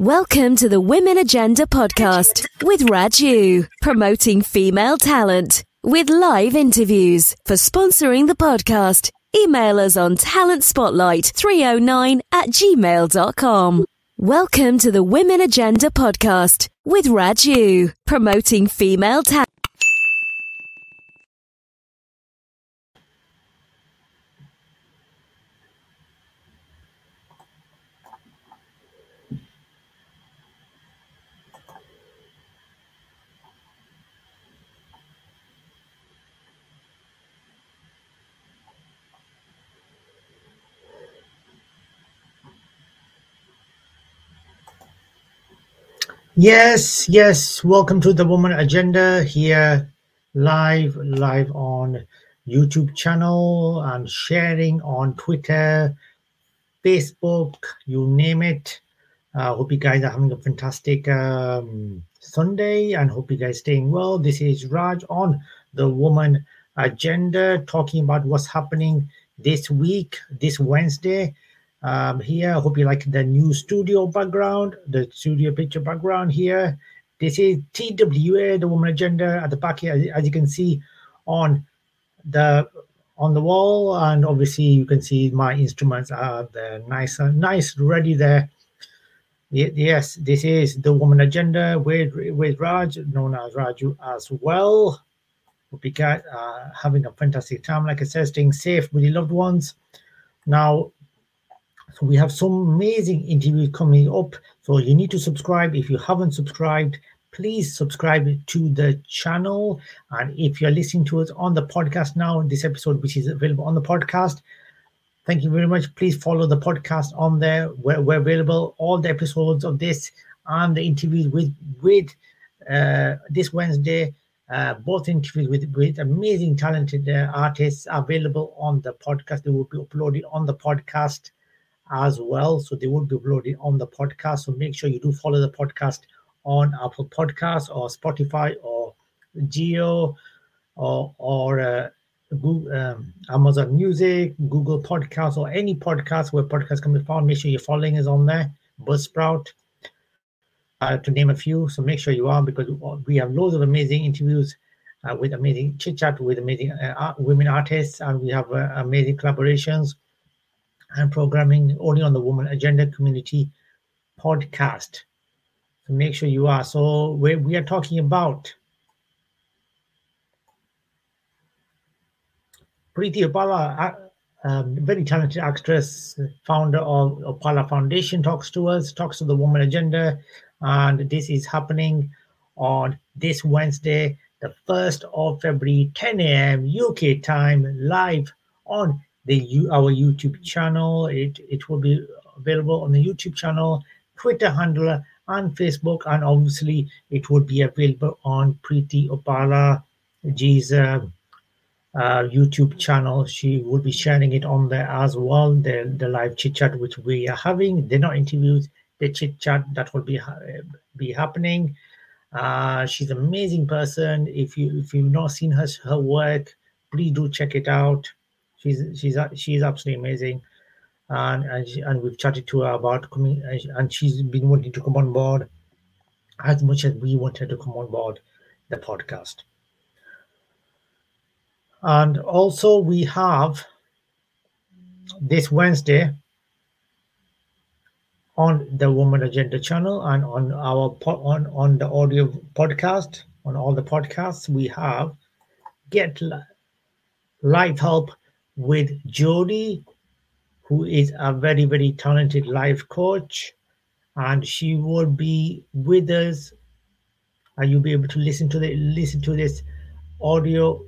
Welcome to the Women Agenda podcast with Raju, promoting female talent with live interviews. For sponsoring the podcast, email us on talentspotlight309 at gmail.com. Welcome to the Women Agenda podcast with Raju, promoting female talent. Yes, yes. Welcome to the Woman Agenda here, live, live on YouTube channel and sharing on Twitter, Facebook, you name it. I uh, hope you guys are having a fantastic um, Sunday and hope you guys staying well. This is Raj on the Woman Agenda, talking about what's happening this week, this Wednesday um, here. I hope you like the new studio background, the studio picture background here. This is TWA, the Woman Agenda at the back here, as you can see on the on the wall, and obviously you can see my instruments are the nice, nice, ready there. Yes, this is the Woman Agenda with with Raj, known as Raju as well. Hope you guys are having a fantastic time. Like I said, staying safe with your loved ones. Now, so we have some amazing interviews coming up. So you need to subscribe. If you haven't subscribed, please subscribe to the channel. And if you're listening to us on the podcast now, this episode, which is available on the podcast, thank you very much. Please follow the podcast on there. We're, we're available all the episodes of this and the interviews with with uh, this Wednesday. Uh, both interviews with, with amazing talented uh, artists available on the podcast. They will be uploaded on the podcast as well. So they will be uploaded on the podcast. So make sure you do follow the podcast on Apple Podcasts or Spotify or Geo or or uh, Google, um, Amazon Music, Google Podcasts, or any podcast where podcasts can be found. Make sure you're following us on there. Buzzsprout, uh, to name a few. So make sure you are because we have loads of amazing interviews uh, with amazing chit chat with amazing uh, women artists, and we have uh, amazing collaborations and programming only on the Woman Agenda Community podcast. So make sure you are. So we, we are talking about Preeti Upala, um, very talented actress, founder of Upala Foundation, talks to us, talks to the Woman Agenda, and this is happening on this Wednesday, the 1st of February, 10 a.m. UK time, live on the our YouTube channel. It it will be available on the YouTube channel, Twitter handle, and Facebook, and obviously it would be available on Preeti Opala G's uh, uh, YouTube channel. She will be sharing it on there as well. The the live chit chat which we are having. They're not interviews. The chit chat that will be be happening. Uh, she's an amazing person. If you if you've not seen her her work, please do check it out. She's she's she's absolutely amazing, and and, she, and we've chatted to her about coming, and she's been wanting to come on board as much as we wanted to come on board the podcast. And also we have this Wednesday on the Woman Agenda channel and on our on on the audio podcast on all the podcasts we have get live help with Jody, who is a very, very talented life coach. And she will be with us. And you'll be able to listen to the listen to this audio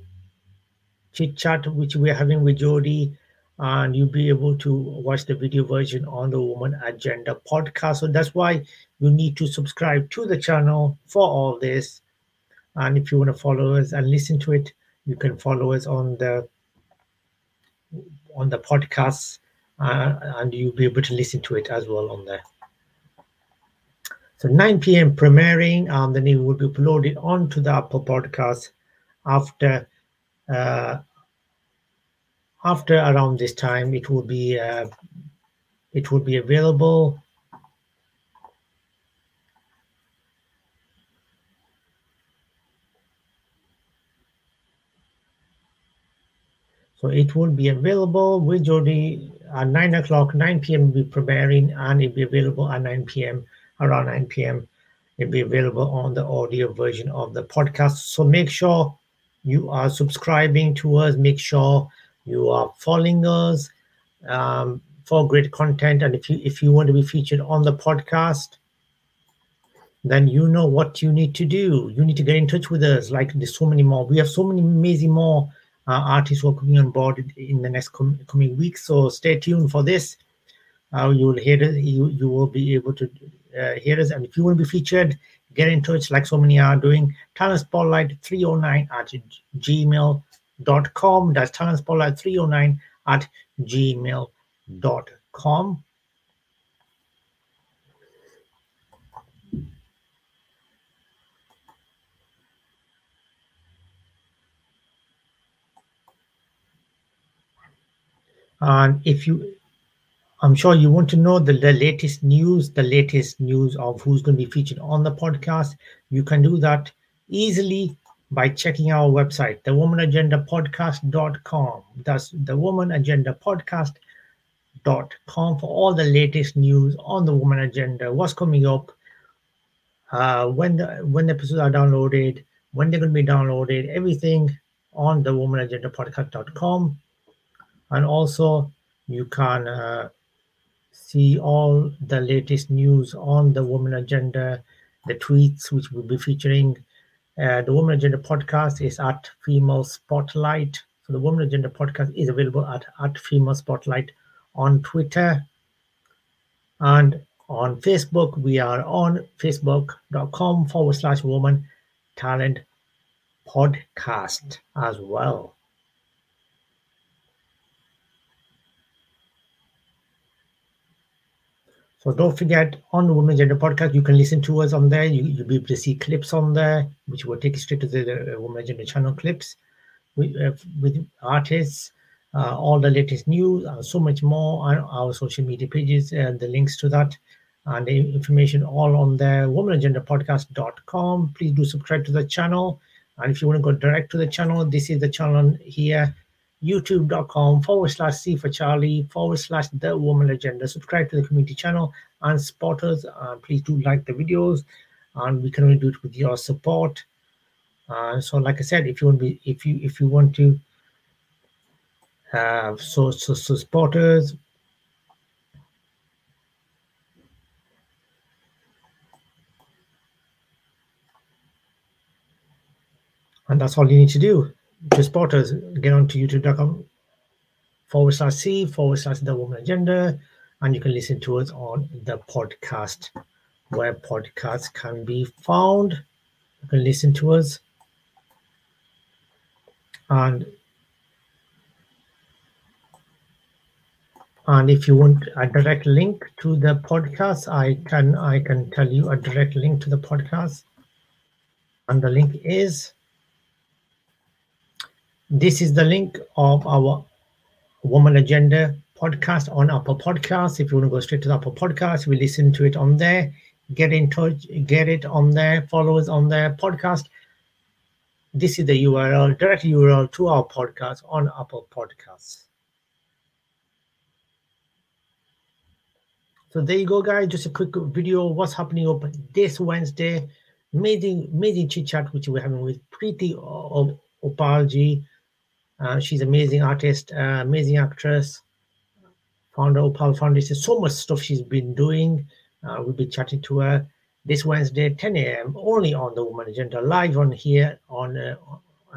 chit chat which we're having with Jody. And you'll be able to watch the video version on the Woman Agenda podcast. So that's why you need to subscribe to the channel for all this. And if you want to follow us and listen to it, you can follow us on the on the podcast, uh, and you'll be able to listen to it as well on there. So 9 p.m. premiering, um, then it will be uploaded onto the Apple Podcast after uh, after around this time. It will be uh, it will be available So it will be available with Jody at 9 o'clock, 9 p.m. Be preparing and it'll be available at 9 p.m. around 9 p.m. It'll be available on the audio version of the podcast. So make sure you are subscribing to us. Make sure you are following us um, for great content. And if you if you want to be featured on the podcast, then you know what you need to do. You need to get in touch with us. Like there's so many more. We have so many amazing more artists who are coming on board in the next com- coming weeks. So stay tuned for this. Uh, you will hear it. You you will be able to uh, hear us. And if you want to be featured, get in touch like so many are doing. Talent Spotlight 309 at gmail.com. That's Talent Spotlight 309 at gmail.com. And if you, I'm sure you want to know the, the latest news, the latest news of who's going to be featured on the podcast, you can do that easily by checking our website, the Woman Agenda Podcast.com. That's Podcast.com for all the latest news on the Woman Agenda, what's coming up, uh, when the when the episodes are downloaded, when they're going to be downloaded, everything on the Woman Agenda Podcast.com and also you can uh, see all the latest news on the woman agenda the tweets which will be featuring. Uh, the woman agenda podcast is at female spotlight. So the woman agenda podcast is available at at female spotlight on twitter. And on facebook we are on facebook.com forward slash woman talent podcast as well So don't forget on the Women's Agenda podcast, you can listen to us on there. You, you'll be able to see clips on there, which will take you straight to the, the Women's Agenda channel clips with, uh, with artists, uh, all the latest news, uh, so much more on our social media pages, and the links to that and the information all on there, womanagendapodcast.com. Please do subscribe to the channel. And if you want to go direct to the channel, this is the channel here youtube.com forward slash C for Charlie forward slash The Woman Agenda. Subscribe to the community channel and supporters. Uh, please do like the videos, and we can only do it with your support. Uh, so, like I said, if you want to be, if you if you want to have so so, so supporters. And that's all you need to do to support us, get onto youtube.com forward slash C forward slash the woman agenda, and you can listen to us on the podcast where podcasts can be found. You can listen to us. And and if you want a direct link to the podcast, I can I can tell you a direct link to the podcast. And the link is this is the link of our Woman Agenda podcast on Apple Podcasts. If you want to go straight to the Apple Podcast, we listen to it on there. Get in touch, get it on there, follow us on their podcast. This is the URL, direct URL to our podcast on Apple Podcasts. So there you go, guys. Just a quick video of what's happening up this Wednesday. Amazing, amazing chit chat which we're having with Preeti Opalji uh, she's amazing artist, uh, amazing actress. Founder of Opal Foundation. So much stuff she's been doing. Uh, we'll be chatting to her this Wednesday, 10 a.m. only on the Woman Agenda live on here on uh,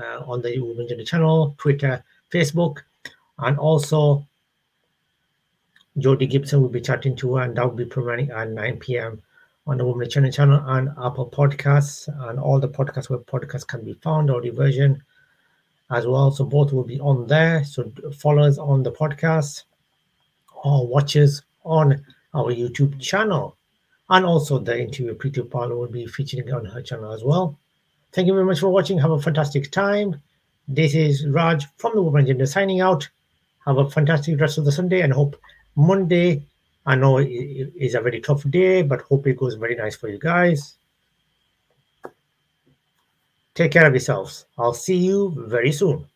uh, on the Woman Agenda channel, Twitter, Facebook, and also Jody Gibson will be chatting to her, and that will be premiering at 9 p.m. on the Woman Agenda channel and Apple Podcasts and all the podcasts where podcasts can be found, audio version as well. So both will be on there. So follow us on the podcast or watch us on our YouTube channel. And also the interview Preeti Opal will be featuring on her channel as well. Thank you very much for watching. Have a fantastic time. This is Raj from the Woman Agenda signing out. Have a fantastic rest of the Sunday and hope Monday, I know it is a very tough day, but hope it goes very nice for you guys. Take care of yourselves. I'll see you very soon.